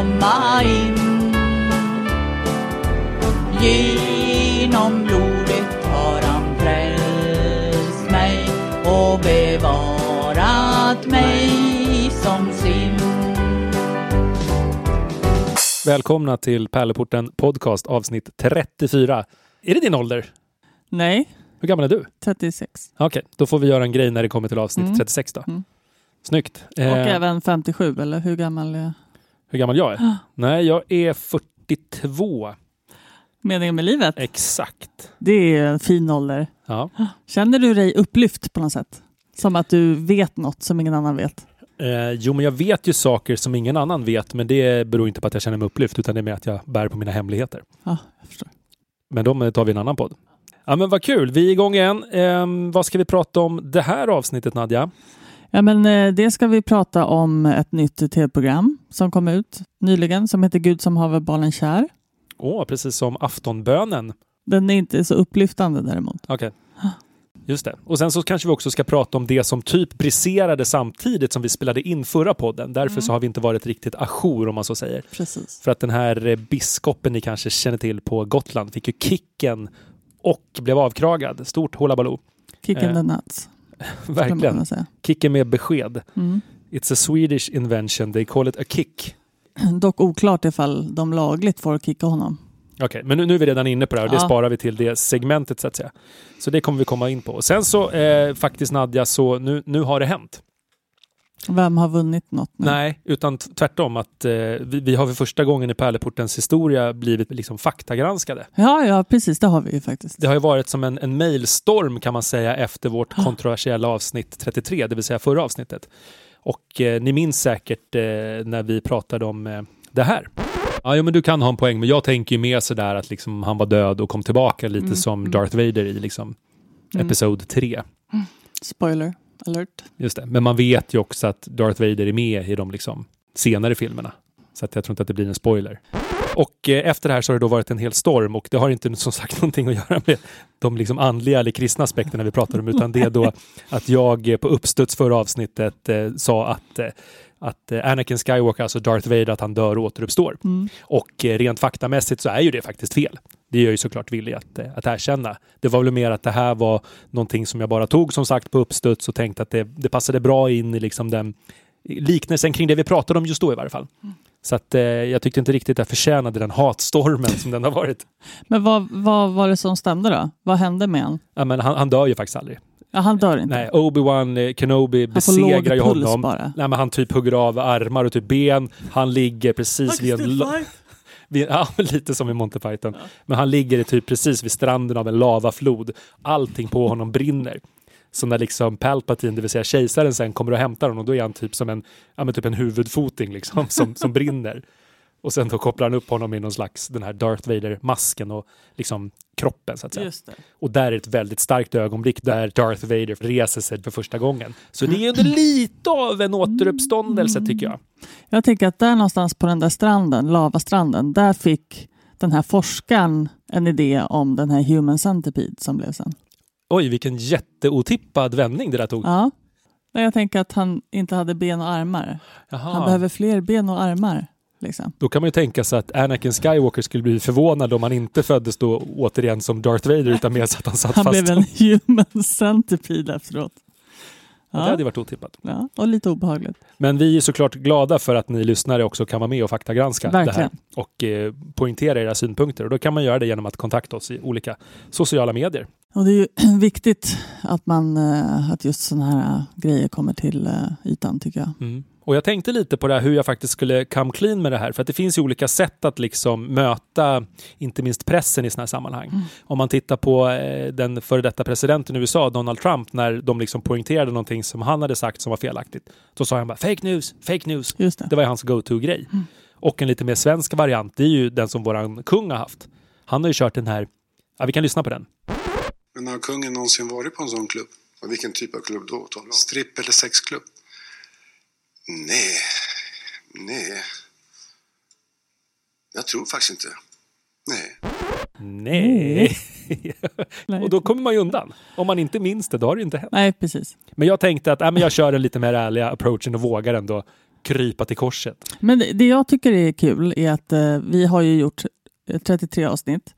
komma in. Genom blodet har han frälst mig och bevarat mig som sin. Välkomna till Pärleporten Podcast avsnitt 34. Är det din ålder? Nej, Hur gammal är du? 36. Okej, då får vi göra en grej när det kommer till avsnitt Mm. 36 då. Mm. Snyggt. Och Eh, även 57, eller hur gammal är hur gammal jag är? Ah. Nej, jag är 42. meningen med livet? Exakt. Det är en fin ålder. Ja. Känner du dig upplyft på något sätt? Som att du vet något som ingen annan vet? Eh, jo, men jag vet ju saker som ingen annan vet, men det beror inte på att jag känner mig upplyft, utan det är med att jag bär på mina hemligheter. Ja, jag förstår. Men de tar vi i en annan podd. Ja, men vad kul. Vi är igång igen. Eh, vad ska vi prata om det här avsnittet, Nadja? Ja, men eh, det ska vi prata om ett nytt tv-program som kom ut nyligen som heter Gud som haver balen kär. Åh, precis som aftonbönen. Den är inte så upplyftande däremot. Okej. Just det. Och sen så kanske vi också ska prata om det som typ briserade samtidigt som vi spelade in förra podden. Därför Mm. så har vi inte varit riktigt ajour om man så säger. Precis. För att den här eh, biskopen ni kanske känner till på Gotland fick ju kicken och blev avkragad. Stort hullabaloo. Kick in Eh, the nuts. Verkligen. Kicken med besked. Mm. It's a Swedish invention. They call it a kick. Dock oklart ifall de lagligt får kicka honom. Okej, men nu, nu är vi redan inne på det här och det Ja. sparar vi till det segmentet så att säga. Så det kommer vi komma in på. Och sen så eh, faktiskt Nadja, så nu, nu har det hänt. Vem har vunnit något nu? Nej, utan tvärtom att eh, vi, vi har för första gången i Pärleportens historia blivit liksom faktagranskade. Ja, ja, precis. Det har vi ju faktiskt. Det har ju varit som en, en mailstorm kan man säga efter vårt kontroversiella avsnitt 33, det vill säga förra avsnittet. Och eh, ni minns säkert eh, när vi pratade om eh, det här. Ja, jo, men du kan ha en poäng, men jag tänker ju mer sådär att liksom han var död och kom tillbaka lite Mm, som mm. Darth Vader i liksom Mm. episod 3. Spoiler alert. Just det. Men man vet ju också att Darth Vader är med i de liksom senare filmerna. Så att jag tror inte att det blir en spoiler. Och eh, efter det här så har det då varit en hel storm och det har inte som sagt någonting att göra med de liksom andliga eller kristna aspekterna vi pratar om utan det är då att jag eh, på uppstuds förra avsnittet eh, sa att, eh, att Anakin Skywalker, alltså Darth Vader, att han dör och återuppstår. Mm. Och rent faktamässigt så är ju det faktiskt fel. Det är jag ju såklart villig att, eh, att erkänna. Det var väl mer att det här var någonting som jag bara tog som sagt på uppstuds och tänkte att det, det passade bra in i liksom den liknelsen kring det vi pratade om just då i varje fall. Så att eh, jag tyckte inte riktigt att jag förtjänade den hatstormen som den har varit. Men vad, vad var det som stämde då? Vad hände med honom? Ja, men han, han dör ju faktiskt aldrig. Ja, han dör inte. Nej, Obi-Wan eh, Kenobi han besegrar ju honom. bara. Nej, men han typ hugger av armar och typ ben. Han ligger precis vid en... vid, ja, lite som i Monty Python. Men han ligger typ precis vid stranden av en lavaflod. Allting på honom brinner. Så när liksom Palpatine, det vill säga kejsaren, sen kommer och hämtar honom, då är han typ som en, ja, typ en huvudfoting liksom, som, som brinner. Och sen då kopplar han upp honom i någon slags, den här Darth Vader-masken och liksom kroppen så att säga. Och där är ett väldigt starkt ögonblick där Darth Vader reser sig för första gången. Så det är ju lite av en återuppståndelse tycker jag. Jag tänker att där någonstans på den där stranden, lavastranden, där fick den här forskaren en idé om den här Human Centipede som blev sen. Oj, vilken jätteotippad vändning det där tog. Ja. Jag tänker att han inte hade ben och armar. Jaha. Han behöver fler ben och armar. Liksom. Då kan man ju tänka sig att Anakin Skywalker skulle bli förvånad om han inte föddes då återigen som Darth Vader utan mer så att han satt Han fast. blev en Human Centipede efteråt. Det hade varit otippat. ja, och lite obehagligt. Men vi är såklart glada för att ni lyssnare också kan vara med och faktagranska det här Verkligen. och eh, poängtera era synpunkter. Och då kan man göra det genom att kontakta oss i olika sociala medier. Och det är ju viktigt att, man, eh, att just sådana här eh, grejer kommer till eh, ytan tycker jag. Mm. Och jag tänkte lite på det här, hur jag faktiskt skulle come clean med det här. För att det finns ju olika sätt att liksom möta, inte minst pressen i sådana här sammanhang. Mm. Om man tittar på eh, den före detta presidenten i USA, Donald Trump, när de liksom poängterade någonting som han hade sagt som var felaktigt. Då sa han bara fake news, fake news. Just det. Det var ju hans go-to-grej. Mm. Och en lite mer svensk variant, det är ju den som våran kung har haft. Han har ju kört den här, ja vi kan lyssna på den. Men har kungen någonsin varit på en sån klubb? Och vilken typ av klubb då? Stripp eller sexklubb? Nej, nej. Jag tror faktiskt inte. Nej. Nej. Nej. och då kommer man ju undan. Om man inte minns det, då har det inte hänt. Nej, precis. Men jag tänkte att äh, men jag kör den lite mer ärliga approachen och vågar ändå krypa till korset. Men det, det jag tycker är kul är att eh, vi har ju gjort eh, 33 avsnitt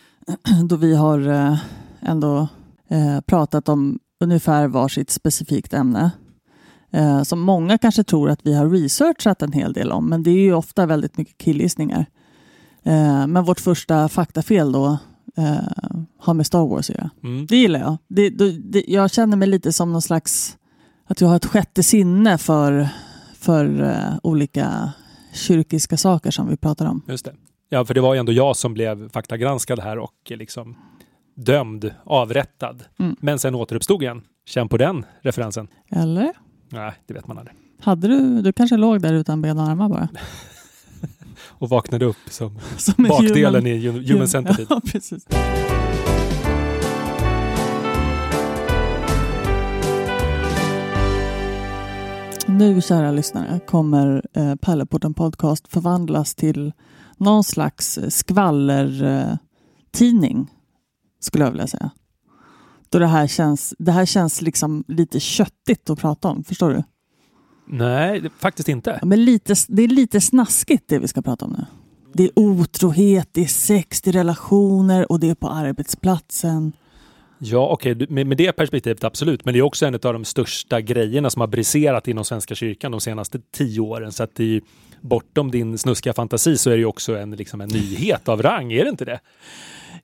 då vi har eh, ändå eh, pratat om ungefär varsitt specifikt ämne. Eh, som många kanske tror att vi har researchat en hel del om, men det är ju ofta väldigt mycket killgissningar. Eh, men vårt första faktafel då eh, har med Star Wars att göra. Mm. Det gillar jag. Det, det, jag känner mig lite som någon slags, att jag har ett sjätte sinne för, för eh, olika kyrkiska saker som vi pratar om. Just det. Ja, för det var ju ändå jag som blev faktagranskad här och liksom dömd, avrättad. Mm. Men sen återuppstod igen. Känn på den referensen. Eller? Nej, det vet man aldrig. Hade du, du kanske låg där utan ben och armar bara? Och vaknade upp som Som en bakdelen human- i Human, Centipede. Ja, precis. Nu, kära lyssnare, kommer eh, Pärleporten Podcast förvandlas till någon slags skvallertidning, eh, skulle jag vilja säga. Då det här känns, det här känns liksom lite köttigt att prata om, förstår du? Nej, det, faktiskt inte. Ja, men lite, det är lite snaskigt det vi ska prata om nu. Det är otrohet, det är sex, det är relationer och det är på arbetsplatsen. Ja, okej, du- med, med det perspektivet absolut. Men det är också en av de största grejerna som har briserat inom Svenska kyrkan de senaste tio åren. Så att det är bortom din snuskiga fantasi så är det ju också en, liksom en nyhet av rang, är det inte det?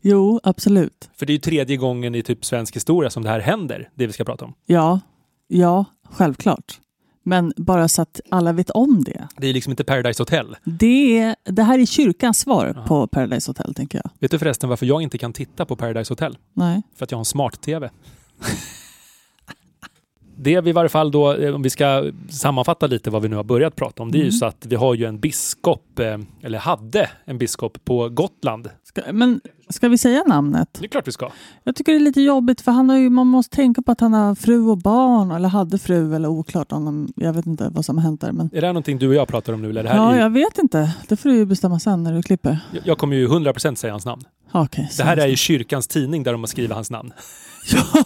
Jo, absolut. För det är ju tredje gången i typ svensk historia som det här händer, det vi ska prata om. Ja, ja, självklart. Men bara så att alla vet om det. Det är liksom inte Paradise Hotel. Det, är, det här är kyrkans svar på Paradise Hotel, tänker jag. Vet du förresten varför jag inte kan titta på Paradise Hotel? Nej. För att jag har en smart-tv. Det vi i varje fall då, eh, om vi ska sammanfatta lite vad vi nu har börjat prata om, det är ju Mm. så att vi har ju en biskop, eh, eller hade en biskop på Gotland. Ska, men ska vi säga namnet? Det är klart vi ska. Jag tycker det är lite jobbigt för han har ju, man måste tänka på att han har fru och barn eller hade fru eller oklart om de, jag vet inte vad som hänt där. Men... Är det här någonting du och jag pratar om nu? Eller är det här Ja, i, jag vet inte. Det får du ju bestämma sen när du klipper. jag... jag kommer ju 100% säga hans namn. Okej. Det här är ju kyrkans tidning där de har skrivit hans namn. Ja,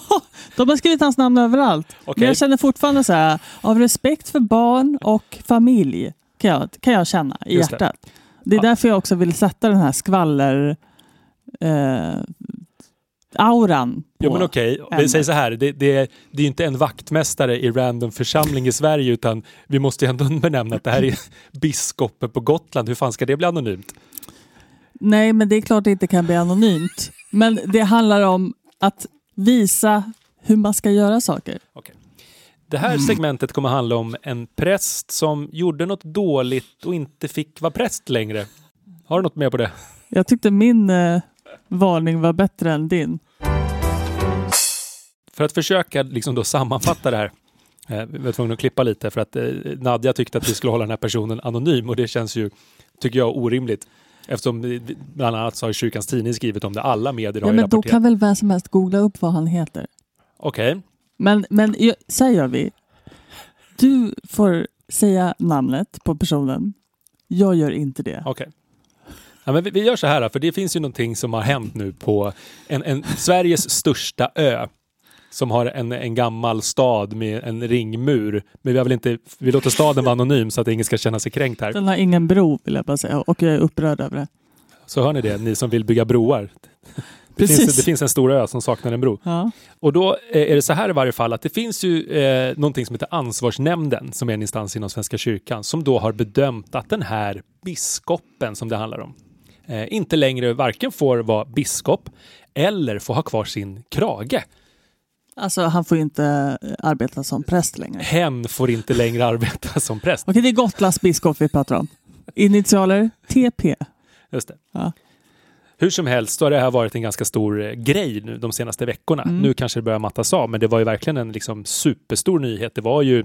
de har skrivit hans namn överallt. Okej. Men jag känner fortfarande så här, av respekt för barn och familj kan jag, kan jag känna i Just det. hjärtat. Det är Ja. därför jag också vill sätta den här skvaller eh, auran. Jo men okej, vi ämnet. säger så här. Det, det, är- det är inte en vaktmästare i random församling i Sverige utan vi måste ju ändå benämna att det här är biskopen på Gotland. Hur fan ska det bli anonymt? Nej, men det är klart det inte kan bli anonymt. Men det handlar om att visa hur man ska göra saker. Det här segmentet kommer handla om en präst som gjorde något dåligt och inte fick vara präst längre. Har du något mer på det? Jag tyckte min eh, varning var bättre än din. För att försöka liksom då sammanfatta det här. Eh, vi var tvungna att klippa lite för att eh, Nadja tyckte att vi skulle hålla den här personen anonym och det känns ju, tycker jag, orimligt. Eftersom bland annat så har Kyrkans Tidning skrivit om det, alla medier har Ja, men då rapporterat. kan väl vem som helst googla upp vad han heter. Okej, Men, men ju- så här gör vi. Du får säga namnet på personen. Jag gör inte det. okej. Ja, men vi, vi gör så här, för det finns ju någonting som har hänt nu på en, en Sveriges största ö. Som har en, en gammal stad med en ringmur. Men vi, har väl inte, vi låter staden vara anonym så att ingen ska känna sig kränkt här. Den har ingen bro vill jag bara säga och jag är upprörd över det. Så hör ni det, ni som vill bygga broar. Det Precis. finns, det finns en stor ö som saknar en bro. Ja. Och då eh, är det så här i varje fall att det finns ju eh, någonting som heter Ansvarsnämnden som är en instans inom Svenska kyrkan som då har bedömt att den här biskopen som det handlar om eh, inte längre varken får vara biskop eller får ha kvar sin krage. Alltså han får inte eh, arbeta som präst längre. Hen får inte längre arbeta som präst. Okej, det är Gotlands biskop vi pratar om. Initialer TP. Just det. Ja. Hur som helst så har det här varit en ganska stor eh, grej nu de senaste veckorna. Mm. Nu kanske det börjar mattas av, men det var ju verkligen en liksom superstor nyhet. Det var ju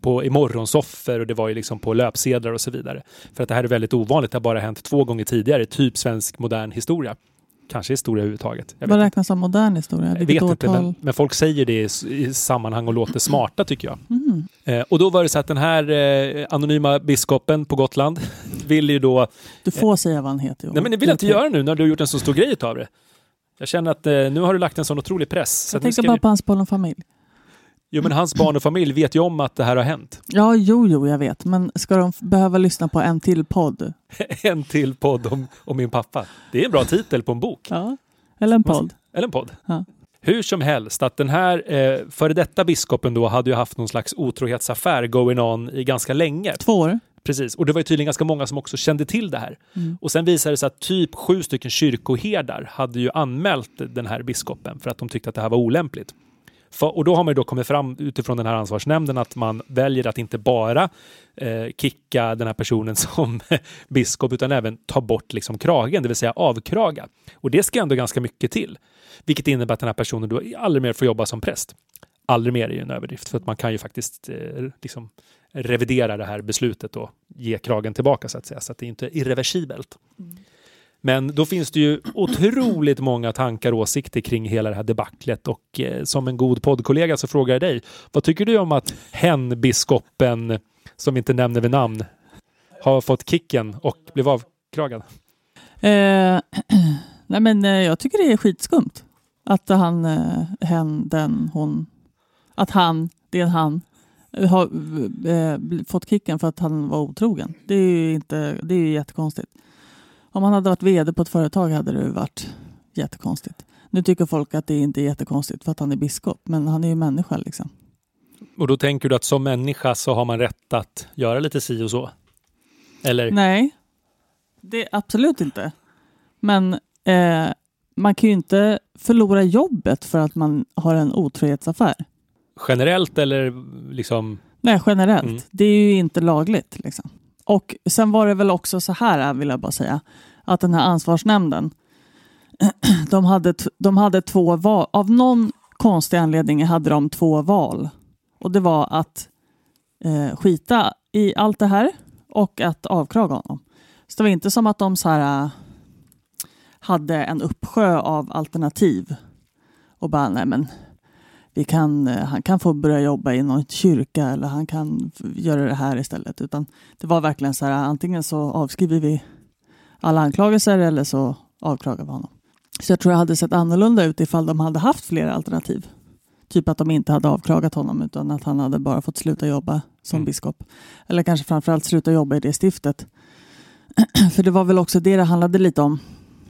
på i morgonsoffer och det var ju liksom på löpsedlar och så vidare. För att det här är väldigt ovanligt. Det har bara hänt två gånger tidigare, typ svensk modern historia. Kanske historia överhuvudtaget. Jag Vad räknas som modern historia? jag vet inte, men, men folk säger det i, i sammanhang och låter smarta tycker jag. Mm. Eh, och då var det så att den här eh, anonyma biskopen på Gotland vill ju då Du får säga vad han heter. Nej men det vill jag inte göra nu när du har gjort en så stor grej av det. Jag känner att eh, nu har du lagt en sån otrolig press. Så Jag tänker bara på hans barn och familj. Jo, men hans barn och familj vet ju om att det här har hänt. Ja, jo, jo, jag vet. Men ska de behöva lyssna på en till podd? en till podd om, om min pappa. Det är en bra titel på en bok. Ja, eller en podd. Eller en podd. Ja. Hur som helst, att den här eh, före detta biskopen då hade ju haft någon slags otrohetsaffär going on i ganska länge. Två år. Precis, och det var ju tydligen ganska många som också kände till det här. Mm. Och sen visade det sig att typ sju stycken kyrkoherdar hade ju anmält den här biskopen för att de tyckte att det här var olämpligt. För, och då har man ju då kommit fram utifrån den här ansvarsnämnden att man väljer att inte bara eh, kicka den här personen som biskop utan även ta bort liksom kragen, det vill säga avkraga. Och det ska ändå ganska mycket till. Vilket innebär att den här personen då aldrig mer får jobba som präst. Aldrig mer är ju en överdrift för att man kan ju faktiskt eh, liksom revidera det här beslutet och ge kragen tillbaka så att säga. Så att det är inte irreversibelt. Mm. Men då finns det ju otroligt många tankar och åsikter kring hela det här debaclet och eh, som en god poddkollega så frågar jag dig, vad tycker du om att hen, biskopen, som inte nämner vid namn, har fått kicken och blev avkragad? Eh, nej men eh, jag tycker det är skitskumt. Att han, eh, hen, den, hon, att han, det är en han, eh, har eh, fått kicken för att han var otrogen. Det är ju inte, det är ju jättekonstigt. Om han hade varit vd på ett företag hade det varit jättekonstigt. Nu tycker folk att det inte är jättekonstigt för att han är biskop, men han är ju människa liksom. Och då tänker du att som människa så har man rätt att göra lite si och så? Eller? Nej, det är absolut inte. Men eh, man kan ju inte förlora jobbet för att man har en otrohetsaffär. Generellt eller liksom? Nej, generellt. Mm. Det är ju inte lagligt. Liksom. Och sen var det väl också så här, äh, vill jag bara säga, att den här ansvarsnämnden, de hade, de hade två val. Av någon konstig anledning hade de två val. Och det var att eh, skita i allt det här och att avkraga honom. Så det var inte som att de så här, äh, hade en uppsjö av alternativ och bara, nej men vi kan, eh, han kan få börja jobba i någon kyrka eller han kan göra det här istället. Utan det var verkligen så här, antingen så avskriver vi alla anklagelser eller så avkragar vi honom. Så jag tror det hade sett annorlunda ut ifall de hade haft flera alternativ. Typ att de inte hade avkragat honom utan att han hade bara fått sluta jobba som Mm. biskop. Eller kanske framförallt sluta jobba i det stiftet. För det var väl också det det handlade lite om.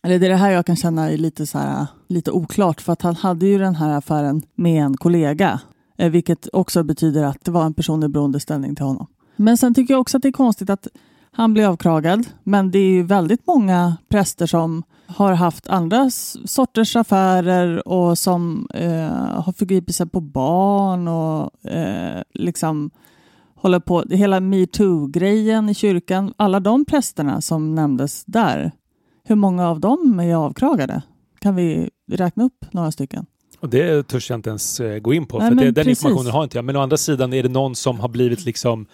Eller det är det här jag kan känna är lite, så här, lite oklart. För att han hade ju den här affären med en kollega. Eh, vilket också betyder att det var en person i beroendeställning till honom. Men sen tycker jag också att det är konstigt att han blir avkragad. Men det är ju väldigt många präster som har haft andra sorters affärer och som eh, har förgripit sig på barn och eh, liksom håller på. Hela metoo-grejen i kyrkan. Alla de prästerna som nämndes där. Hur många av dem är avkragade? Kan vi räkna upp några stycken? Och det törs jag inte ens eh, gå in på, Nej, för det, den precis. informationen har inte jag. Men å andra sidan är det någon som har blivit liksom...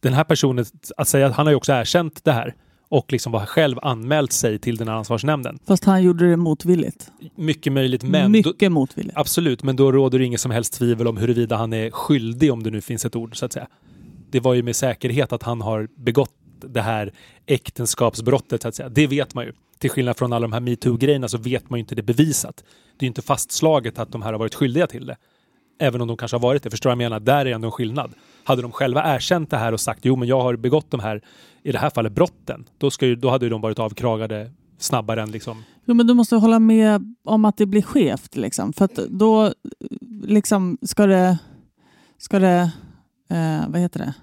Den här personen, att säga att han har ju också erkänt det här och liksom har själv anmält sig till den här ansvarsnämnden. Fast han gjorde det motvilligt. Mycket möjligt, men... Då, Mycket motvilligt. absolut, men då råder det inget som helst tvivel om huruvida han är skyldig, om det nu finns ett ord, så att säga. Det var ju med säkerhet att han har begått det här äktenskapsbrottet, så att säga. Det vet man ju. Till skillnad från alla de här metoo-grejerna så vet man ju inte det bevisat. Det är ju inte fastslaget att de här har varit skyldiga till det. Även om de kanske har varit det. Förstår du vad jag menar? Där är ändå en skillnad. Hade de själva erkänt det här och sagt jo men jag har begått de här, i det här fallet brotten, då, ska ju, då hade ju de varit avkragade snabbare än liksom... Jo, men du måste hålla med om att det blir skevt. Liksom. För att då liksom, ska det, ska det eh, vad heter det?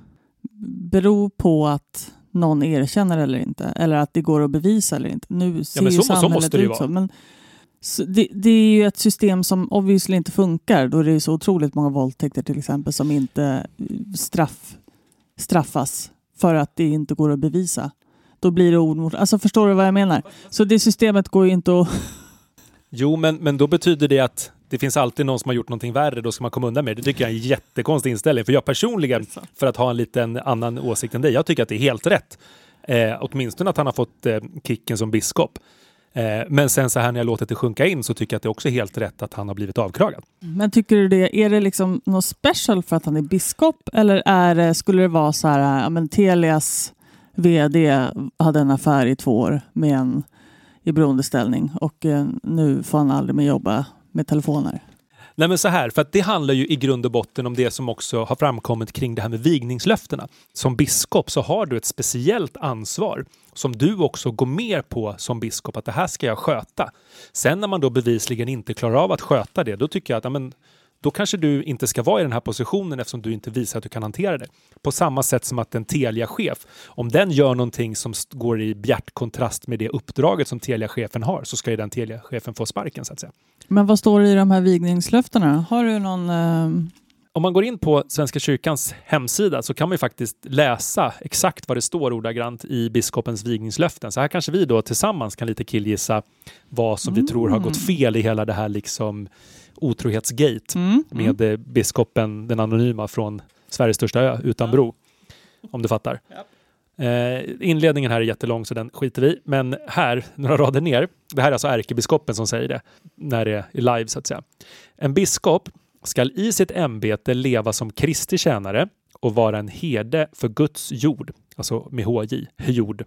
bero på att någon erkänner eller inte. Eller att det går att bevisa eller inte. Nu ser men ju så- så samhället ju ut så. Men, så det, det är ju ett system som obviously inte funkar. Då är det ju så otroligt många våldtäkter till exempel som inte eh, straff, straffas för att det inte går att bevisa. Då blir det ord mot... Alltså förstår du vad jag menar? Så det systemet går ju inte att... Jo, men, men då betyder det att det finns alltid någon som har gjort någonting värre, då ska man komma undan med det. Det tycker jag är en jättekonstig inställning. För jag personligen, för att ha en liten annan åsikt än dig, jag tycker att det är helt rätt. Eh, åtminstone att han har fått eh, kicken som biskop. Eh, men sen så här när jag låter det sjunka in så tycker jag att det också är helt rätt att han har blivit avkragad. Men tycker du det, är det liksom något special för att han är biskop eller är det, skulle det vara så här, ja men Telias vd hade en affär i två år med en i beroendeställning och eh, nu får han aldrig mer jobba med telefoner. Nej men så här, för att det handlar ju i grund och botten om det som också har framkommit kring det här med vigningslöftena. Som biskop så har du ett speciellt ansvar som du också går med på som biskop att det här ska jag sköta. Sen när man då bevisligen inte klarar av att sköta det, då tycker jag att ja, men, då kanske du inte ska vara i den här positionen eftersom du inte visar att du kan hantera det. På samma sätt som att en Telia-chef, om den gör någonting som går i bjärt kontrast med det uppdraget som Telia-chefen har, så ska ju den Telia-chefen få sparken så att säga. Men vad står det i de här vigningslöftena? Har du någon... Eh... Om man går in på Svenska kyrkans hemsida så kan man ju faktiskt läsa exakt vad det står ordagrant i biskopens vigningslöften. Så här kanske vi då tillsammans kan lite killgissa vad som mm. vi tror har gått fel i hela det här liksom otrohetsgate mm. med mm. biskopen, den anonyma från Sveriges största ö utan ja. bro. Om du fattar. Ja. Eh, inledningen här är jättelång så den skiter vi Men här, några rader ner, det här är alltså ärkebiskopen som säger det när det är live så att säga. En biskop skall i sitt ämbete leva som Kristi tjänare och vara en herde för Guds jord, alltså med HJ, jord.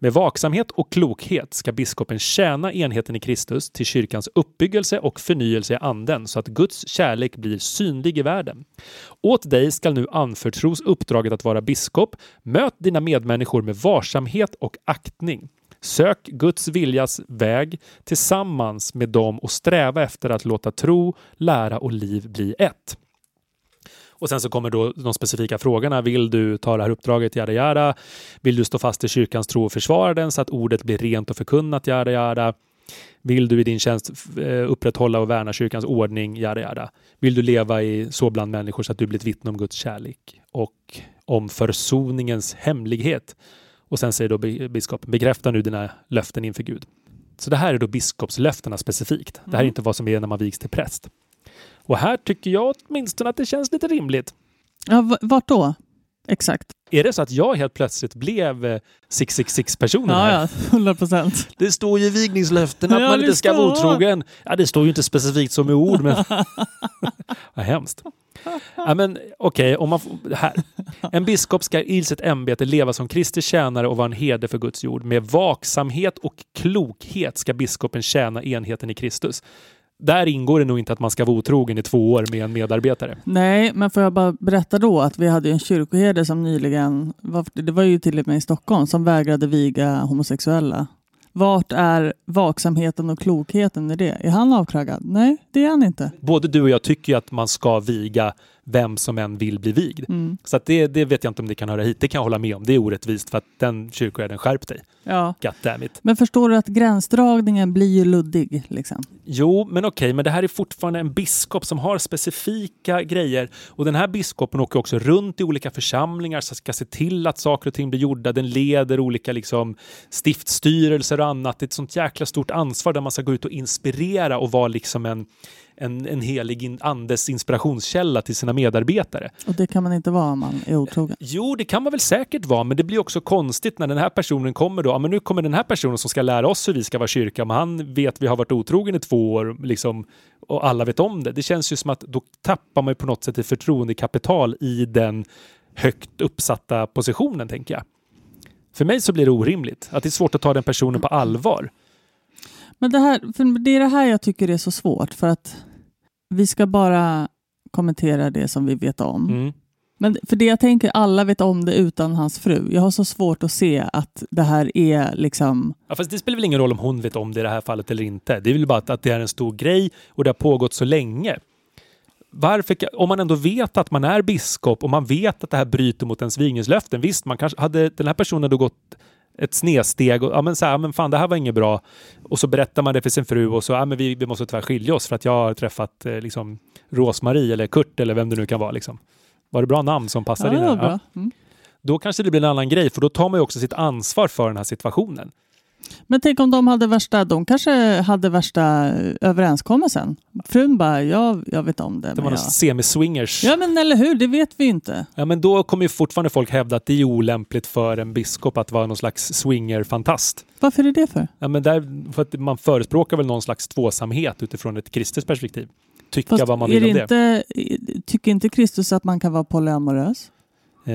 Med vaksamhet och klokhet ska biskopen tjäna enheten i Kristus till kyrkans uppbyggelse och förnyelse i anden så att Guds kärlek blir synlig i världen. Åt dig skall nu anförtros uppdraget att vara biskop. Möt dina medmänniskor med varsamhet och aktning. Sök Guds viljas väg tillsammans med dem och sträva efter att låta tro, lära och liv bli ett. Och sen så kommer då de specifika frågorna. Vill du ta det här uppdraget? Jada, jada. Vill du stå fast i kyrkans tro och försvara den så att ordet blir rent och förkunnat? Jada, jada. Vill du i din tjänst eh, upprätthålla och värna kyrkans ordning? Jada, jada. Vill du leva i så bland människor så att du blir ett vittne om Guds kärlek och om försoningens hemlighet? Och sen säger då biskopen, bekräfta nu dina löften inför Gud. Så det här är då biskopslöftena specifikt. Det här är mm. inte vad som är när man vigs till präst. Och här tycker jag åtminstone att det känns lite rimligt. Ja, vart då? Exakt. Är det så att jag helt plötsligt blev 666-personen eh, ja, Ja, 100 procent. Det står ju i vigningslöften att ja, man inte ska vara otrogen. Ja, det står ju inte specifikt som i ord, men vad hemskt. Ja, men okej, okay, man här. En biskop ska i sitt ämbete leva som Kristi tjänare och vara en herde för Guds jord. Med vaksamhet och klokhet ska biskopen tjäna enheten i Kristus där ingår det nog inte att man ska vara otrogen i två år med en medarbetare. Nej, men får jag bara berätta då att vi hade en kyrkoherde som nyligen, det var ju till och med i Stockholm, som vägrade viga homosexuella. Vart är vaksamheten och klokheten i det? Är han avkraggad? Nej, det är han inte. Både du och jag tycker att man ska viga vem som än vill bli vigd. Mm. Så det, det, vet jag inte om det kan höra hit. Det kan jag hålla med om. Det är orättvist för att den kyrkoherden skärpt dig. Ja. Men förstår du att gränsdragningen blir luddig? Liksom? Jo, men okej, men det här är fortfarande en biskop som har specifika grejer. Och den här biskopen åker också runt i olika församlingar som ska se till att saker och ting blir gjorda. Den leder olika liksom, stiftstyrelser och annat. Det är ett sånt jäkla stort ansvar där man ska gå ut och inspirera och vara liksom en en, en helig andes inspirationskälla till sina medarbetare. Och det kan man inte vara om man är otrogen? Jo, det kan man väl säkert vara, men det blir också konstigt när den här personen kommer då. Ja, men nu kommer den här personen som ska lära oss hur vi ska vara kyrka, men han vet att vi har varit otrogen i två år liksom, och alla vet om det. Det känns ju som att då tappar man på något sätt ett förtroendekapital i den högt uppsatta positionen, tänker jag. För mig så blir det orimligt. Att det är svårt att ta den personen på allvar. Men det, här, för det är det här jag tycker är så svårt. För att vi ska bara kommentera det som vi vet om. Mm. Men för det jag tänker, alla vet om det utan hans fru. Jag har så svårt att se att det här är liksom... Ja, fast det spelar väl ingen roll om hon vet om det i det här fallet eller inte. Det är väl bara att, att det är en stor grej och det har pågått så länge. Varför, om man ändå vet att man är biskop och man vet att det här bryter mot ens vigningslöften. Visst, man kanske hade den här personen då gått ett snedsteg och ja, men så här, men fan det här var inget bra. Och så berättar man det för sin fru och så, ja men vi, vi måste tyvärr skilja oss för att jag har träffat eh, liksom Rosmarie eller Kurt eller vem det nu kan vara liksom. Var det bra namn som passade ja, in? Här? Ja. Mm. Då kanske det blir en annan grej för då tar man ju också sitt ansvar för den här situationen. Men tänk om de hade värsta, de kanske hade värsta överenskommelsen. Frun bara, ja, jag vet om det. Det var jag... semi-swingers. Ja, men eller hur, det vet vi inte. Ja, men då kommer ju fortfarande folk hävda att det är olämpligt för en biskop att vara någon slags swinger-fantast. Varför är det för? Ja, men där, för att man förespråkar väl någon slags tvåsamhet utifrån ett kristet perspektiv. Tycka Fast vad man vill om det. Inte, tycker inte Kristus att man kan vara polyamorös? Eh,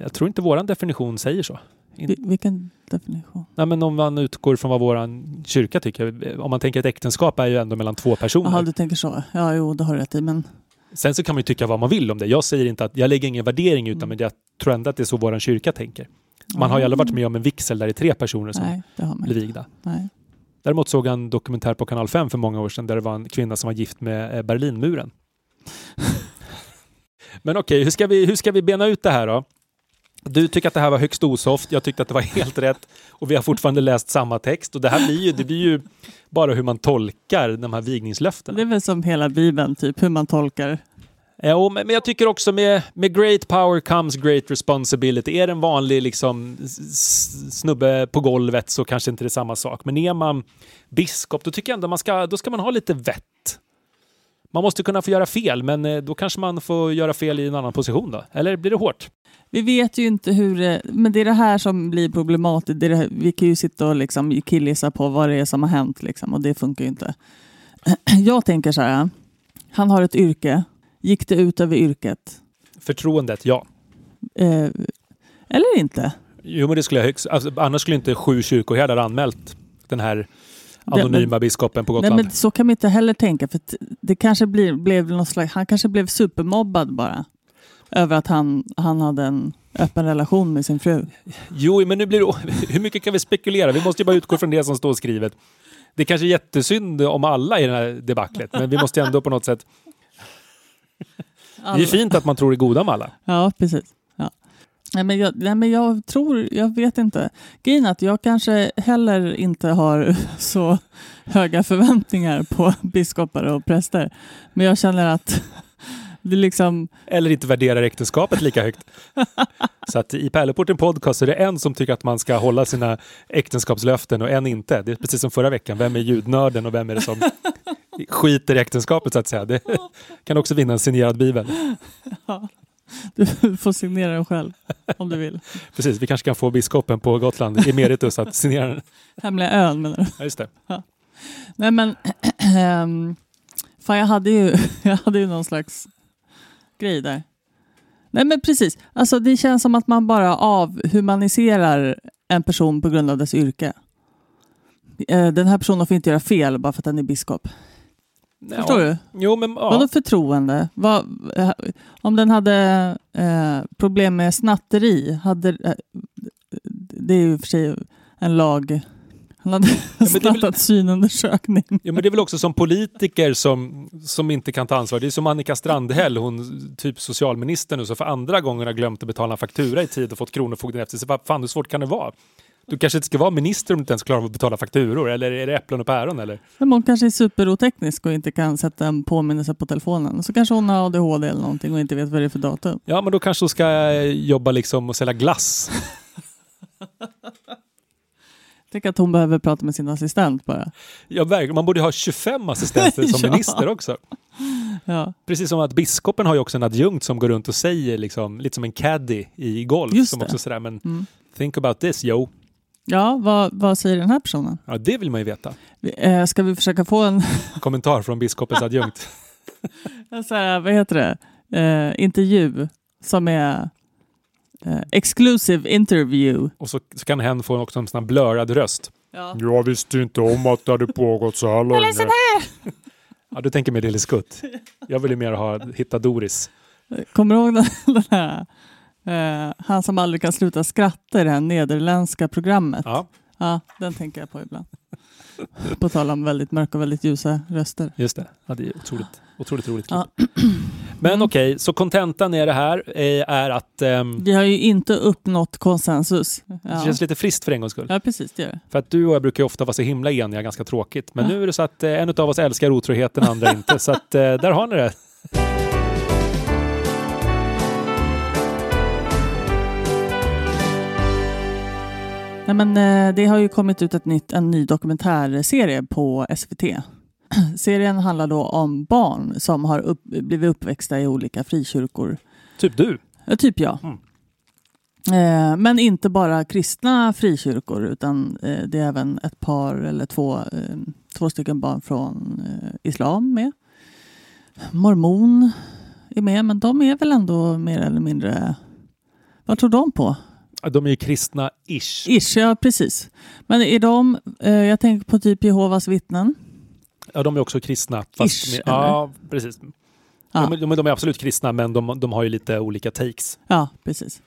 jag tror inte våran definition säger så Vilken definition? Nej, men om man utgår från vad vår kyrka tycker. Om man tänker att äktenskap är ju ändå mellan två personer. Jaha, du tänker så. Ja, jo, det har du rätt i. Men Sen så kan man ju tycka vad man vill om det. Jag säger inte att jag lägger ingen värdering utan Mm. men jag tror ändå att det är så vår kyrka tänker. Man har ju aldrig varit med om en vigsel där det är tre personer som Nej, blir vigda. Nej. Däremot såg jag en dokumentär på Kanal 5 för många år sedan där det var en kvinna som var gift med eh, Berlinmuren. Men okej, hur, ska vi, hur ska vi bena ut det här då? Du tycker att det här var högst osoft, jag tyckte att det var helt rätt och vi har fortfarande läst samma text och det här blir ju, det blir ju bara hur man tolkar de här vigningslöftena. Det är väl som hela Bibeln, typ hur man tolkar. Ja, men jag tycker också med, med great power comes great responsibility. Är det en vanlig liksom, snubbe på golvet så kanske inte det är samma sak. Men är man biskop då tycker jag ändå man ska, då ska man ha lite vett. Man måste kunna få göra fel, men eh, då kanske man får göra fel i en annan position då. Eller blir det hårt? Vi vet ju inte hur det, men det är det här som blir problematiskt. Det är det här, vi kan ju sitta och liksom killgissa på vad det är som har hänt liksom, och det funkar ju inte. Jag tänker så här, han har ett yrke. Gick det ut över yrket? Förtroendet, ja. Eh, eller inte? Jo, men det skulle jag högst... Alltså, annars skulle inte sju kyrkoherdar anmält den här anonyma biskopen på Nej, Gotland. men så kan man inte heller tänka. För det kanske blir, blev någon slags, han kanske blev supermobbad bara. Över att han, han hade en öppen relation med sin fru. Jo, men nu blir det... Hur mycket kan vi spekulera? Vi måste ju bara utgå från det som står skrivet. Det är kanske är jättesynd om alla i det här debaclet, men vi måste ändå på något sätt... Det är fint att man tror det goda om alla. Ja, precis. Ja. Nej, men jag, nej, men jag tror, jag vet inte. Grejen att jag kanske heller inte har så höga förväntningar på biskopar och präster. Men jag känner att det liksom, Eller inte värderar äktenskapet lika högt. Så att i Pärleporten podcast är det en som tycker att man ska hålla sina äktenskapslöften och en inte. Det är precis som förra veckan. Vem är ljudnörden och vem är det som skiter i äktenskapet så att säga. Det kan också vinna en signerad bibel. du får signera den själv om du vill. Precis, vi kanske kan få biskopen på Gotland, emeritus, att signera den. Hemliga ön menar du? Ja, just det. Nej men, ehm, fan jag hade ju, jag hade ju någon slags grej där. Nej men precis, alltså det känns som att man bara avhumaniserar en person på grund av dess yrke. Eh, Den här personen får inte göra fel bara för att den är biskop. Förstår du? Jo, men ja. Vadå förtroende? Vad, eh, om den hade eh, problem med snatteri, hade, eh, det är ju för sig en lag. Han hade det är väl- synundersökning. Ja, men det är väl också som politiker som, som inte kan ta ansvar. Det är som Annika Strandhäll, hon typ socialminister nu, som för andra gången har glömt att betala en faktura i tid och fått Kronofogden efter sig. Fan, hur svårt kan det vara? Du kanske inte ska vara minister om du inte ens klarar av att betala fakturor. Eller är det äpplen och päron? Eller? Men hon kanske är superoteknisk och inte kan sätta en påminnelse på telefonen. Så kanske hon har ADHD eller någonting och inte vet vad det är för datum. Ja, men då kanske hon ska eh, jobba liksom och sälja glass. Tänk att hon behöver prata med sin assistent bara. Ja, verkligen. Man borde ha 25 assistenter som Ja. minister också. Ja, Precis som att biskopen har ju också en adjunkt som går runt och säger liksom, lite som en caddy i golf. Just som det. också sådär, men mm. think about this, yo. ja vad, vad säger den här personen? Ja, det vill man ju veta. Vi- Eh, ska vi försöka få en, Kommentar från biskopens adjunkt. en så här, vad heter det, eh, intervju som är eh, exclusive interview. Och så, så kan hen få också en sån här blörad röst. Ja. Jag visste inte om att det hade pågått så här länge. Ja, du tänker mer Lille Skutt. Jag vill ju mer ha Hitta Doris. Kommer du ihåg den, den här, eh, han som aldrig kan sluta skratta i det här nederländska programmet? Ja, Ja, den tänker jag på ibland. På tal om väldigt mörka och väldigt ljusa röster. just det. Ja, det är otroligt, otroligt roligt klipp. Ja. Men okej, så kontentan är det här eh, är att ehm, Vi har ju inte uppnått konsensus. det Ja, känns lite friskt för en gångs skull. ja precis det gör det. För att du och jag brukar ju ofta vara så himla eniga, ganska tråkigt. Men Ja. nu är det så att eh, en av oss älskar otroheten, andra inte. Så att eh, där har ni det. Nej, men, eh, det har ju kommit ut ett nytt, en ny dokumentärserie på SVT. Serien handlar då om barn som har upp, blivit uppväxta i olika frikyrkor. Typ du. Ja, typ jag. Mm. Eh, men inte bara kristna frikyrkor utan eh, det är även ett par eller två, eh, två stycken barn från islam med. Mormon är med, men de är väl ändå mer eller mindre... Vad tror de på? De är ju kristna-ish. Ish, ja precis. Men är de, eh, jag tänker på typ Jehovas vittnen. Ja, de är också kristna. Ish, med, ja, precis. Ja. De, de, de är absolut kristna, men de, de har ju lite olika takes. Ja, precis.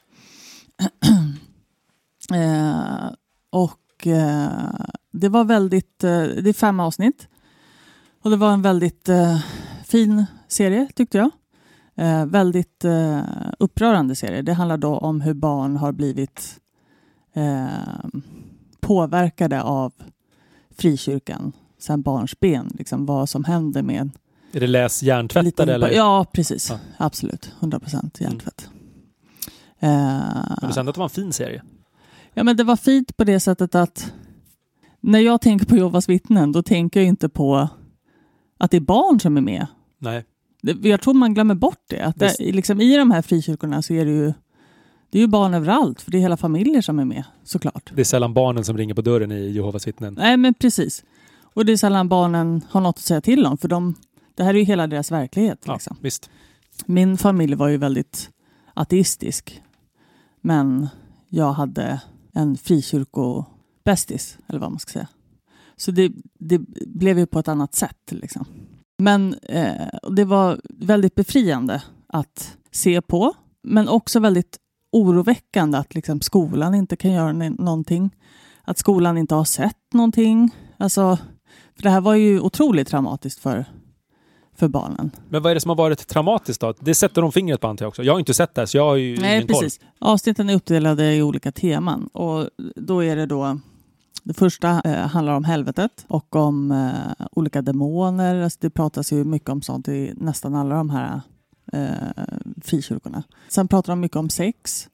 eh, och eh, det var väldigt, eh, det är fem avsnitt. Och det var en väldigt eh, fin serie tyckte jag. Eh, väldigt eh, upprörande serie. Det handlar då om hur barn har blivit eh, påverkade av frikyrkan sedan barns ben. Liksom vad som händer med Är det läs hjärntvättade eller? Ja, precis. Ja. Absolut. 100 procent hjärntvätt. Men du Eh, sa ändå att det var en fin serie. ja, men det var fint på det sättet att när jag tänker på Jehovas vittnen, då tänker jag inte på att det är barn som är med. Nej. Jag tror man glömmer bort det. Att det liksom, I de här frikyrkorna så är det ju det är ju barn överallt, för det är hela familjer som är med såklart. Det är sällan barnen som ringer på dörren i Jehovas vittnen. Nej, men precis. Och det är sällan barnen har något att säga till om, för de, det här är ju hela deras verklighet. Ja, Liksom. visst. Min familj var ju väldigt ateistisk. Men jag hade en frikyrkobästis, eller vad man ska säga. Så det, det blev ju på ett annat sätt. Liksom. Men eh, det var väldigt befriande att se på. Men också väldigt oroväckande att liksom, skolan inte kan göra någonting. Att skolan inte har sett någonting. Alltså, för det här var ju otroligt traumatiskt för, för barnen. Men vad är det som har varit traumatiskt då? Det sätter de fingret på antar jag också. Jag har inte sett det, här, så jag har ju Nej, ingen koll. precis. Avsnitten är uppdelade i olika teman. Och då är det då det första eh, handlar om helvetet och om eh, olika demoner. Alltså det pratas ju mycket om sånt i nästan alla de här eh, frikyrkorna. Sen pratar de mycket om sex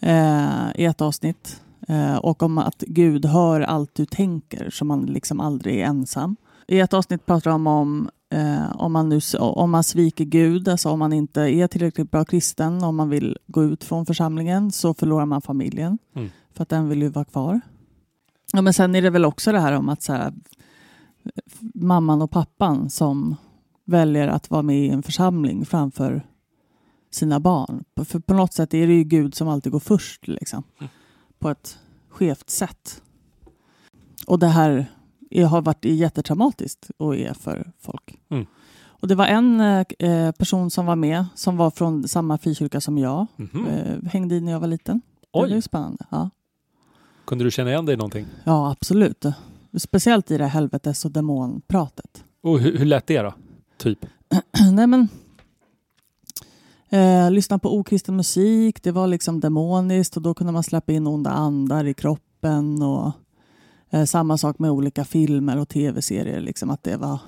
eh, i ett avsnitt. Eh, och om att Gud hör allt du tänker, så man liksom aldrig är ensam. I ett avsnitt pratar de om eh, om, man nu, om man sviker Gud, alltså om man inte är tillräckligt bra kristen, om man vill gå ut från församlingen, så förlorar man familjen. Mm. För att den vill ju vara kvar. Ja, men sen är det väl också det här om att så här, mamman och pappan som väljer att vara med i en församling framför sina barn. För på något sätt är det ju Gud som alltid går först. Liksom, Mm. På ett skevt sätt. Och det här är, har varit jättetraumatiskt och är för folk. Mm. Och det var en eh, person som var med som var från samma frikyrka som jag. Mhm. Eh, hängde i när jag var liten. Det var ju Oj, spännande. Ja. Kunde du känna igen dig i någonting? ja, absolut. Speciellt i det helvetes och demonpratet. Och hur, hur lät det då? Typ? Nej men eh, lyssna på okristen musik, det var liksom demoniskt och då kunde man släppa in onda andar i kroppen och eh, samma sak med olika filmer och tv-serier, liksom att det var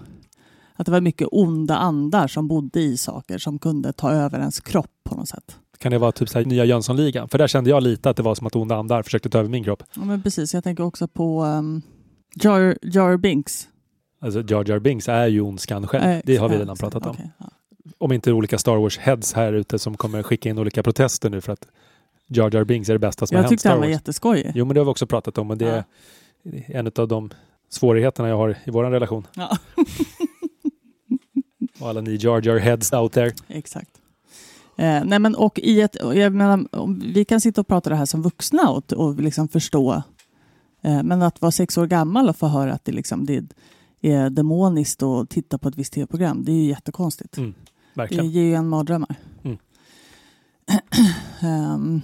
att det var mycket onda andar som bodde i saker som kunde ta över ens kropp på något sätt. Kan det vara typ så här nya Jönssonligan? För där kände jag lite att det var som att onda andar försökte ta över min kropp. Ja, men precis, jag tänker också på um, Jar, Jar Binks. Alltså Jar Jar Binks är ju ondskan själv. Eh, det har vi redan pratat om. okej, ja. Om inte olika Star Wars-heads här ute som kommer skicka in olika protester nu för att Jar Jar Binks är det bästa som har Jag hänt tyckte Star han var Wars. jätteskojig. Jo, men det har vi också pratat om och det är en av de svårigheterna jag har i vår relation. Ja. Och alla ni Jar Jar heads out there. Exakt. Eh, nej men och i ett, jag menar, vi kan sitta och prata det här som vuxna och, och liksom förstå. Eh, men att vara sex år gammal och få höra att det, liksom, det är demoniskt att titta på ett visst tv-program, det är ju jättekonstigt. Mm, Det verkligen. ger ju en mardrömmar. Mm. Ehm,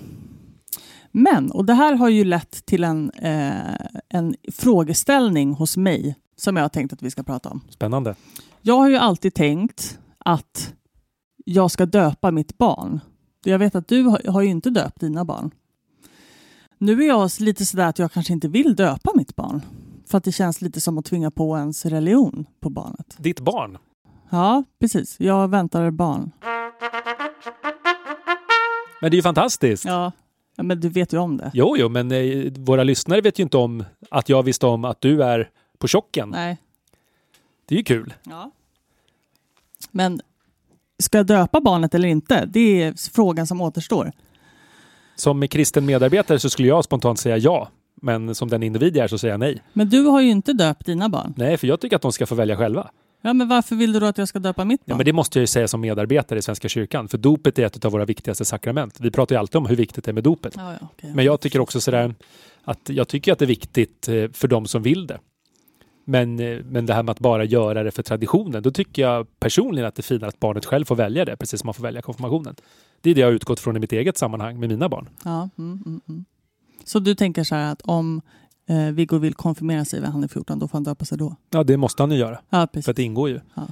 men, och det här har ju lett till en, eh, en frågeställning hos mig som jag har tänkt att vi ska prata om. Spännande. Jag har ju alltid tänkt att jag ska döpa mitt barn. Jag vet att du har, har ju inte döpt dina barn. Nu är jag lite sådär att jag kanske inte vill döpa mitt barn. För att det känns lite som att tvinga på ens religion på barnet. Ditt barn. Ja, precis. Jag väntar barn. Men det är ju fantastiskt. Ja, ja men du vet ju om det. Jo, jo, men eh, våra lyssnare vet ju inte om att jag visste om att du är på chocken. Nej. Det är ju kul. Ja. Men ska jag döpa barnet eller inte? Det är frågan som återstår. Som kristen medarbetare så skulle jag spontant säga ja. Men som den individ jag är så säger jag nej. Men du har ju inte döpt dina barn. Nej, för jag tycker att de ska få välja själva. Ja, men varför vill du då att jag ska döpa mitt Ja, barn? men det måste jag ju säga som medarbetare i Svenska kyrkan. För dopet är ett av våra viktigaste sakrament. Vi pratar ju alltid om hur viktigt det är med dopet. Ja, ja, okej. Men jag tycker också sådär att jag tycker att det är viktigt eh, för de som vill det. Men, eh, men det här med att bara göra det för traditionen, då tycker jag personligen att det är finare att barnet själv får välja det, precis som man får välja konfirmationen. Det är det jag har utgått från i mitt eget sammanhang med mina barn. Ja, mm, mm, mm. Så du tänker så här att om eh, Viggo vill konfirmera sig när han är 14, då får han döpa sig då? Ja, det måste han ju göra, Ja, för precis. att det ingår ju. Ja.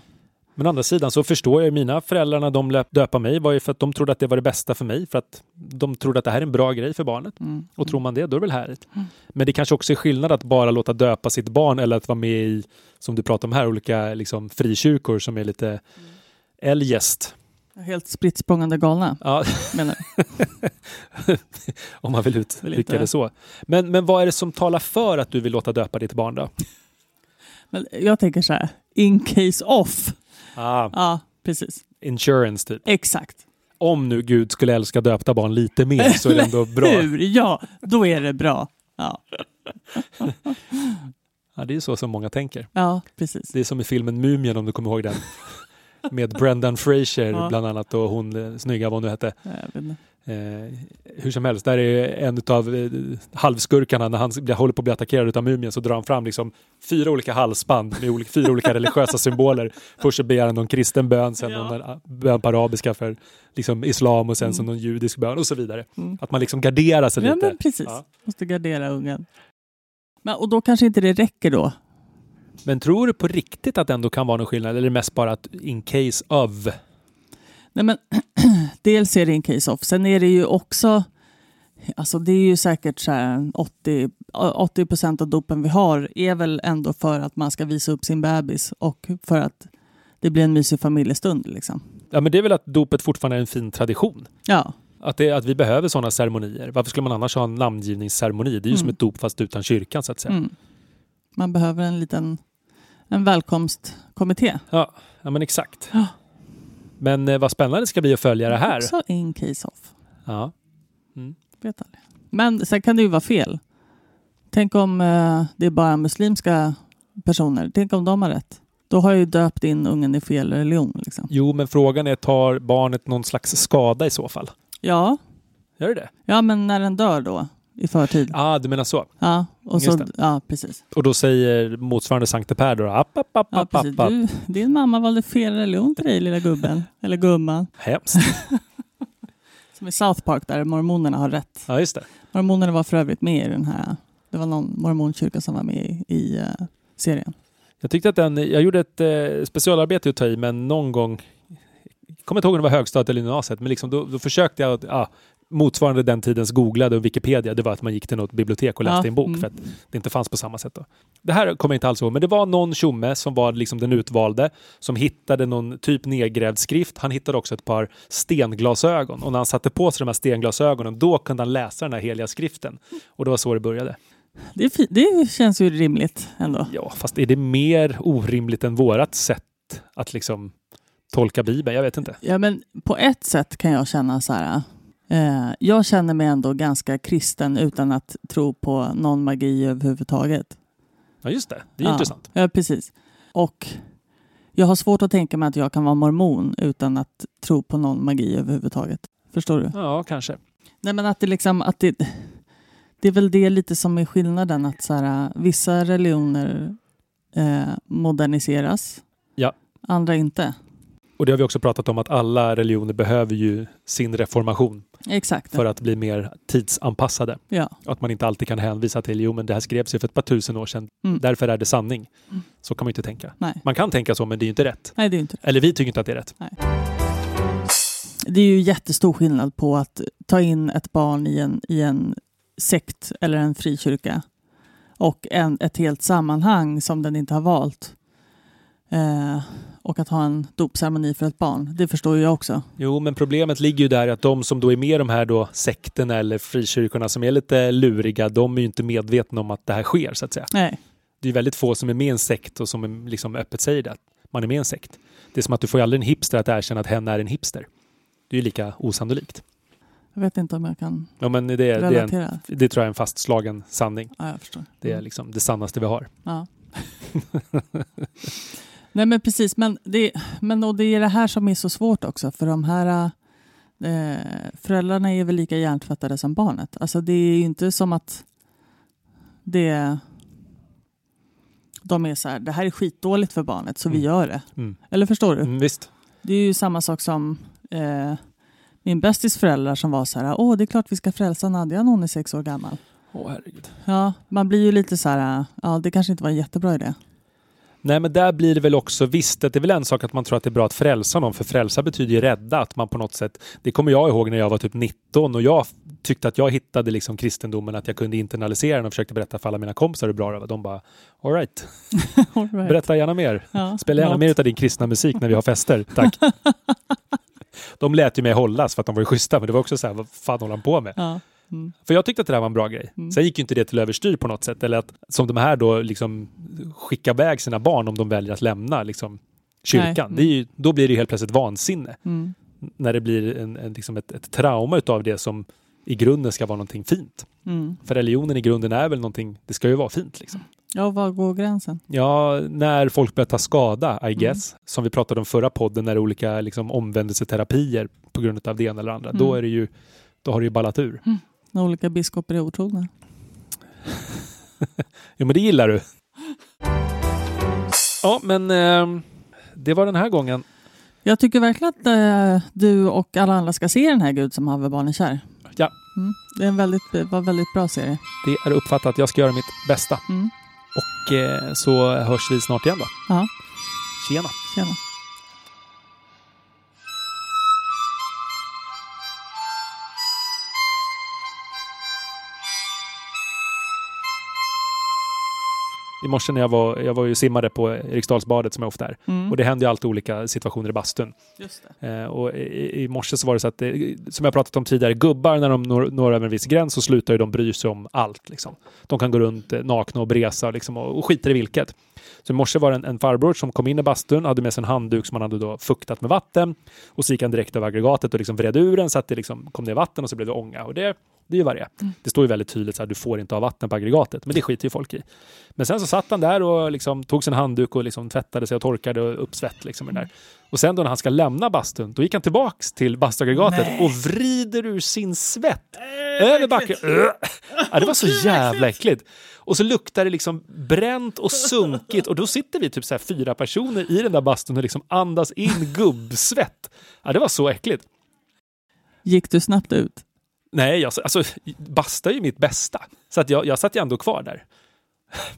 Men å andra sidan så förstår jag ju mina föräldrar när de döpa mig var ju för att de trodde att det var det bästa för mig, för att de trodde att det här är en bra grej för barnet. Mm. Och tror man det, då är det väl härligt. Mm. Men det kanske också är skillnad att bara låta döpa sitt barn eller att vara med i, som du pratar om här, olika liksom, frikyrkor som är lite eljest. Helt spritt språngande galna, Ja, menar om man vill uttrycka det så. Men, men vad är det som talar för att du vill låta döpa ditt barn då? Men jag tänker så här, in case off. Ah, Ja, precis. insurance typ. Exakt. Om nu Gud skulle älska döpta barn lite mer så är det ändå bra. Hur? Ja, då är det bra. Ja, Ja, det är så som många tänker. ja precis. Det är som i filmen Mumien om du kommer ihåg den. Med Brendan Fraser Ja. bland annat och hon eh, snygga vad hon nu hette. Eh, hur som helst, där är en av eh, halvskurkarna när han håller på att bli attackerad av mumien så drar han fram liksom fyra olika halsband med olika, fyra olika religiösa symboler. Först så ber han någon kristen bön, sen Ja. någon bön på arabiska för liksom islam och sen Mm. så någon judisk bön och så vidare. Mm. Att man liksom garderar sig Ja, lite. men precis. Ja. Måste gardera ungen. Men, och då kanske inte det räcker då? Men tror du på riktigt att det ändå kan vara någon skillnad eller är det mest bara att in case of? Nej, men dels är det en case off. Sen är det ju också, alltså det är ju säkert så här 80, 80 procent av dopen vi har är väl ändå för att man ska visa upp sin bebis och för att det blir en mysig familjestund. Liksom. Ja men det är väl att dopet fortfarande är en fin tradition. Ja, Att, det, att vi behöver sådana ceremonier. Varför skulle man annars ha en namngivningsceremoni? Det är ju som Mm. ett dop fast utan kyrkan så att säga. mm. man behöver en liten en välkomstkommitté. Ja, ja men exakt. Ja. Men eh, vad spännande det ska bli att följa det här. Också in case off. Ja. Vet aldrig. Men sen kan det ju vara fel. Tänk om eh, det är bara muslimska personer. Tänk om de har rätt. Då har jag ju döpt in ungen i fel religion. Liksom. Jo, men frågan är, tar barnet någon slags skada i så fall? Ja, Gör det det? ja, men när den dör då i förtid. ah, du menar så. Ja, och så, ja precis. Och då säger motsvarande Sankte Per då, app, app, app, Ja, precis. app, app. Du, din mamma valde fel religion till dig lilla gubben. Eller gumman. Hemskt. Som i South Park där mormonerna har rätt. Ja, just det. Mormonerna var för övrigt med i den här. Det var någon mormonkyrka som var med i, i eh, serien. Jag tyckte att den, jag gjorde ett eh, specialarbete att ta i, men någon gång, jag kommer inte ihåg om det var högstadiet eller gymnasiet, men liksom då, då försökte jag att, ja, motsvarande den tidens googlade och Wikipedia, det var att man gick till något bibliotek och läste Ja, en bok mm. för att det inte fanns på samma sätt. Då. Det här kommer jag inte alls ihåg, men det var någon tjomme som var liksom den utvalde som hittade någon typ nedgrävd skrift. Han hittade också ett par stenglasögon och när han satte på sig de här stenglasögonen då kunde han läsa den här heliga skriften. Och det var så det började. Det, det känns ju rimligt ändå. Ja, fast är det mer orimligt än vårat sätt att liksom tolka Bibeln? Jag vet inte. Ja, men på ett sätt kan jag känna så här. Eh, jag känner mig ändå ganska kristen utan att tro på någon magi överhuvudtaget. Ja, just det. Det är ja. intressant. Ja, precis. Och jag har svårt att tänka mig att jag kan vara mormon utan att tro på någon magi överhuvudtaget. Förstår du? Ja, kanske. Nej, men att det liksom att det, det är väl det lite som är skillnaden att så här, vissa religioner eh, moderniseras, Ja. andra inte. Och det har vi också pratat om att alla religioner behöver ju sin reformation Exakt. för att bli mer tidsanpassade. Ja. Att man inte alltid kan hänvisa till, jo men det här skrevs ju för ett par tusen år sedan, Mm. därför är det sanning. Mm. Så kan man ju inte tänka. Nej. Man kan tänka så, men det är ju inte rätt. Nej, det är inte det. Eller vi tycker inte att det är rätt. Det är ju jättestor skillnad på att ta in ett barn i en, i en sekt eller en frikyrka och en, ett helt sammanhang som den inte har valt. Eh, och att ha en dopceremoni för ett barn. Det förstår jag också. Jo, men problemet ligger ju där att de som då är med i de här då sekterna eller frikyrkorna som är lite luriga, de är ju inte medvetna om att det här sker så att säga. Nej. Det är väldigt få som är med i en sekt och som är liksom öppet säger det, att man är med i en sekt. Det är som att du får aldrig en hipster att erkänna att hen är en hipster. Det är ju lika osannolikt. Jag vet inte om jag kan Ja, men det, det, är en, relatera. det tror jag är en fastslagen sanning. Ja, jag förstår. Det är liksom det sannaste vi har. Ja. Nej men precis, men det, men och det är det här som är så svårt också för de här eh, föräldrarna är väl lika hjärntvättade som barnet. Alltså det är ju inte som att det de är så här, det här är skitdåligt för barnet så vi Mm. gör det. Mm. Eller förstår du? Mm, visst. Det är ju samma sak som eh, min bästis föräldrar som var så här, åh det är klart vi ska frälsa Nadja när hon är sex år gammal. Åh herregud. Ja, man blir ju lite så här, ja det kanske inte var en jättebra idé. Nej men där blir det väl också, visst det är väl en sak att man tror att det är bra att frälsa någon, för frälsa betyder ju rädda, att man på något sätt, det kommer jag ihåg när jag var typ 19 och jag tyckte att jag hittade liksom kristendomen, att jag kunde internalisera den och försökte berätta för alla mina kompisar hur bra det var. De bara, alright, All right. berätta gärna mer. Ja, Spela gärna något. mer av din kristna musik när vi har fester, tack. de lät ju mig hållas för att de var ju schyssta, men det var också så här, vad fan håller han på med? Ja. Mm. För jag tyckte att det där var en bra grej. Mm. Sen gick ju inte det till överstyr på något sätt. Eller att som de här då liksom skickar iväg sina barn om de väljer att lämna liksom, kyrkan. Är ju, då blir det helt plötsligt vansinne. Mm. När det blir en, en, liksom ett, ett trauma utav det som i grunden ska vara någonting fint. Mm. För religionen i grunden är väl någonting, det ska ju vara fint liksom. Ja, var går gränsen? Ja, när folk börjar ta skada, I Mm. guess. Som vi pratade om förra podden, när det är olika liksom, omvändelseterapier på grund av det ena eller andra. Mm. Då, är det ju, då har det ju ballat ur. När olika biskopar är otrogna. Jo, men det gillar du. Ja, men eh, det var den här gången. Jag tycker verkligen att eh, du och alla andra ska se den här Gud som haver barnen kär. Ja. Mm. Det är en väldigt, var en väldigt bra serie. Det är uppfattat. Jag ska göra mitt bästa. Mm. Och eh, så hörs vi snart igen då. Ja, Tjena! tjena. I morse när jag var, jag var ju simmade på Eriksdalsbadet som jag ofta är. Mm. Och det händer ju alltid olika situationer i bastun. Eh, och i, I morse så var det så att, det, som jag pratat om tidigare, gubbar när de når, når över en viss gräns så slutar ju de bry sig om allt. Liksom. De kan gå runt eh, nakna och bresa liksom, och, och skiter i vilket. Så i morse var det en, en farbror som kom in i bastun, hade med sig en handduk som han hade då fuktat med vatten. Och så gick han direkt över aggregatet och liksom vred ur den så att det liksom kom ner vatten och så blev det ånga. Och det, det är ju vad det är. Det står ju väldigt tydligt så här, du får inte ha vatten på aggregatet. Men det skiter ju folk i. Men sen så satt han där och liksom tog sin handduk och liksom tvättade sig och torkade upp svett. Liksom det där. Och sen då när han ska lämna bastun, då gick han tillbaks till bastuaggregatet och vrider ur sin svett över backen. Ja, det var så jävla äckligt. Och så luktar det liksom bränt och sunkigt och då sitter vi typ så här fyra personer i den där bastun och liksom andas in gubbsvett. Ja, det var så äckligt. Gick du snabbt ut? Nej, jag, alltså, basta är ju mitt bästa. Så att jag, jag satt ju ändå kvar där.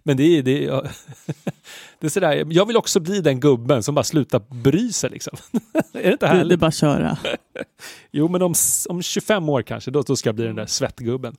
Men det är, det, är, jag, det är sådär, jag vill också bli den gubben som bara slutar bry sig liksom. är det inte Du, det är härligt? bara köra. Jo, men om, om 25 år kanske, då, då ska jag bli den där svettgubben.